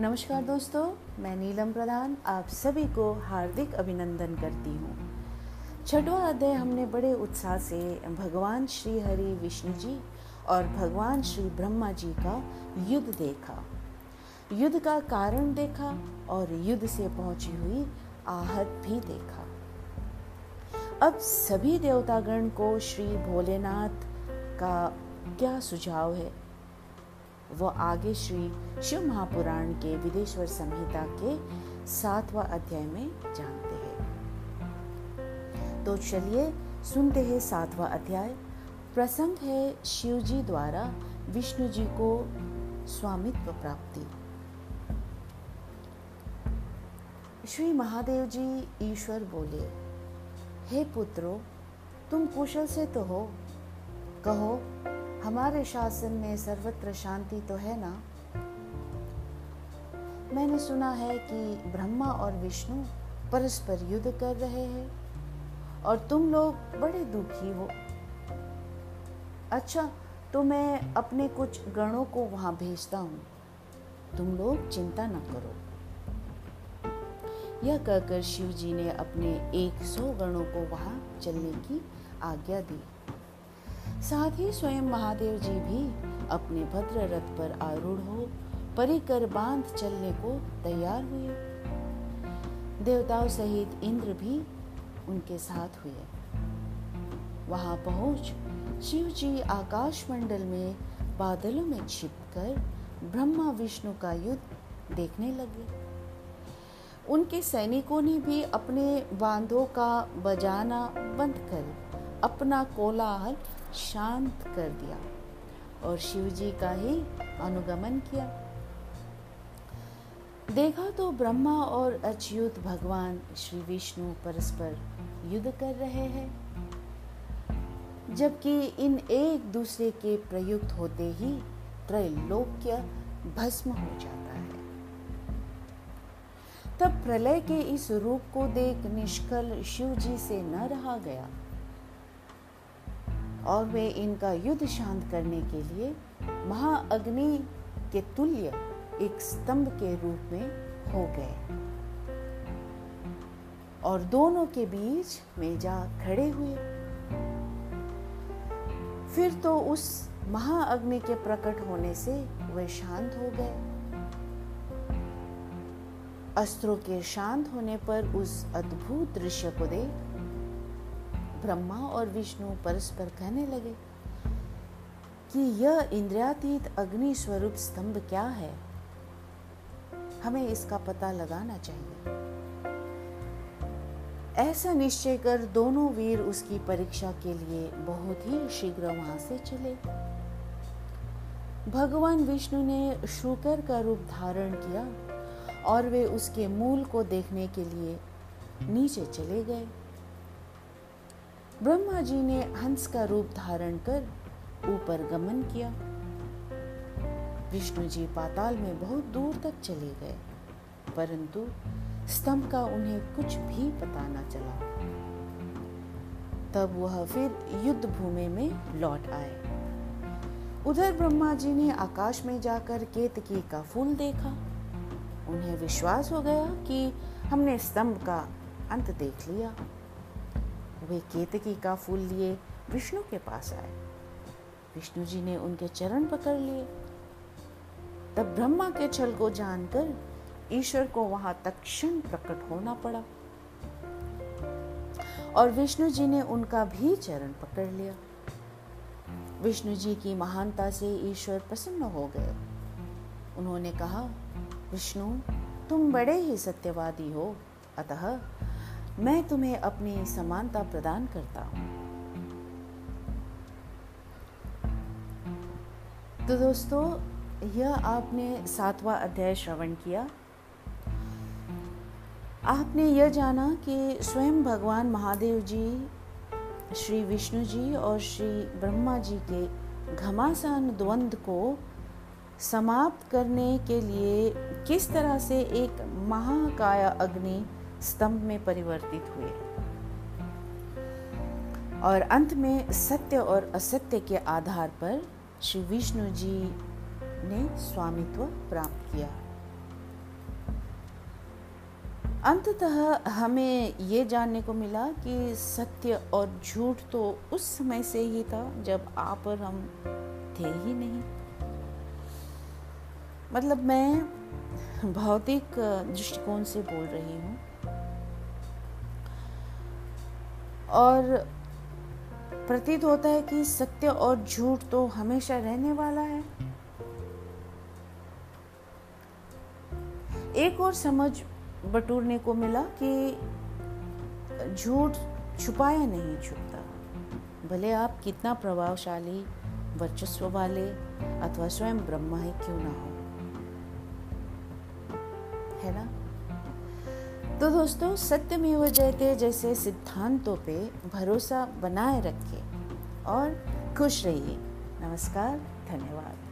नमस्कार दोस्तों, मैं नीलम प्रधान, आप सभी को हार्दिक अभिनंदन करती हूँ। छठवा अध्याय हमने बड़े उत्साह से भगवान श्री हरि विष्णु जी और भगवान श्री ब्रह्मा जी का युद्ध देखा। युद्ध का कारण देखा और युद्ध से पहुँची हुई आहत भी देखा। अब सभी देवतागण को श्री भोलेनाथ का क्या सुझाव है? वो आगे श्री शिव महापुराण के विदेश्वर संहिता के सातवा अध्याय में जानते हैं। तो चलिए सुनते हैं सातवा अध्याय। प्रसंग है शिव जी द्वारा विष्णु जी को स्वामित्व प्राप्ति। श्री महादेव जी ईश्वर बोले, हे पुत्रो, तुम कुशल से तो हो। कहो हमारे शासन में सर्वत्र शांति तो है ना? मैंने सुना है कि ब्रह्मा और विष्णु परस्पर युद्ध कर रहे हैं और तुम लोग बड़े दुखी हो। अच्छा तो मैं अपने कुछ गणों को वहाँ भेजता हूँ। तुम लोग चिंता न करो। यह कहकर शिव जी ने अपने एक सौ गणों को वहाँ चलने की आज्ञा दी। साथ ही स्वयं महादेव जी भी अपने भद्र रथ पर आरूढ़ हो, परिकर बाँध चलने को तैयार हुए। देवताओं सहित इंद्र भी उनके साथ हुए। वहाँ पहुँच शिव जी आकाश मंडल में बादलों में छिपकर ब्रह्मा विष्णु का युद्ध देखने लगे। उनके सैनिकों ने भी अपने बांधों का बजाना बंद कर अपना कोलाहल शांत कर दिया और शिव जी का ही अनुगमन किया। देखा तो ब्रह्मा और अच्युत भगवान श्री विष्णु परस्पर युद्ध कर रहे हैं, जबकि इन एक दूसरे के प्रयुक्त होते ही त्रैलोक्य भस्म हो जाता है। तब प्रलय के इस रूप को देख निष्कल शिव जी से न रहा गया। और वे इनका युद्ध शांत करने के लिए महाअग्नि के तुल्य एक स्तंभ के रूप में हो गए। और दोनों के बीच में जा खड़े हुए। फिर तो उस महाअग्नि के प्रकट होने से वे शांत हो गए। अस्त्रों के शांत होने पर उस अद्भुत दृश्य को देख ब्रह्मा और विष्णु परस्पर कहने लगे कि यह इंद्रियातीत अग्नि स्वरूप स्तंभ क्या है? हमें इसका पता लगाना चाहिए। ऐसा निश्चय कर दोनों वीर उसकी परीक्षा के लिए बहुत ही शीघ्र वहाँ से चले। भगवान विष्णु ने शुकर का रूप धारण किया और वे उसके मूल को देखने के लिए नीचे चले गए। ब्रह्मा जी ने हंस का रूप धारण कर ऊपर गमन किया। विष्णु जी पाताल में बहुत दूर तक चले गए, परंतु स्तंभ का उन्हें कुछ भी पता न चला। तब वह फिर युद्ध भूमि में लौट आए। उधर ब्रह्मा जी ने आकाश में जाकर केतकी का फूल देखा। उन्हें विश्वास हो गया कि हमने स्तंभ का अंत देख लिया। वे केतकी का फूल लिए विष्णु के पास आए। विष्णु जी ने उनके चरण पकड़ लिए। तब ब्रह्मा के छल को जानकर ईश्वर को वहाँ तक्षण प्रकट होना पड़ा। और विष्णु जी ने उनका भी चरण पकड़ लिया। विष्णु जी की महानता से ईश्वर प्रसन्न हो गए। उन्होंने कहा, विष्णु, तुम बड़े ही सत्यवादी हो। अतः मैं तुम्हें अपनी समानता प्रदान करता हूँ। तो दोस्तों, यह आपने सातवां अध्याय श्रवण किया। आपने यह जाना कि स्वयं भगवान महादेव जी, श्री विष्णु जी और श्री ब्रह्मा जी के घमासान द्वंद्व को समाप्त करने के लिए किस तरह से एक महाकाया अग्नि स्तंभ में परिवर्तित हुए और अंत में सत्य और असत्य के आधार पर श्री विष्णु जी ने स्वामित्व प्राप्त किया। अंततः हमें ये जानने को मिला कि सत्य और झूठ तो उस समय से ही था जब आप और हम थे ही नहीं। मतलब मैं भौतिक दृष्टिकोण से बोल रही हूँ। और प्रतीत होता है कि सत्य और झूठ तो हमेशा रहने वाला है। एक और समझ बटूरने को मिला कि झूठ छुपाया नहीं छुपता। भले आप कितना प्रभावशाली, वर्चस्व वाले अथवा स्वयं ब्रह्मा ही, क्यों ना हो। है ना? तो दोस्तों, सत्य सत्यमेव जयते जैसे सिद्धांतों पे भरोसा बनाए रखें और खुश रहिए। नमस्कार, धन्यवाद।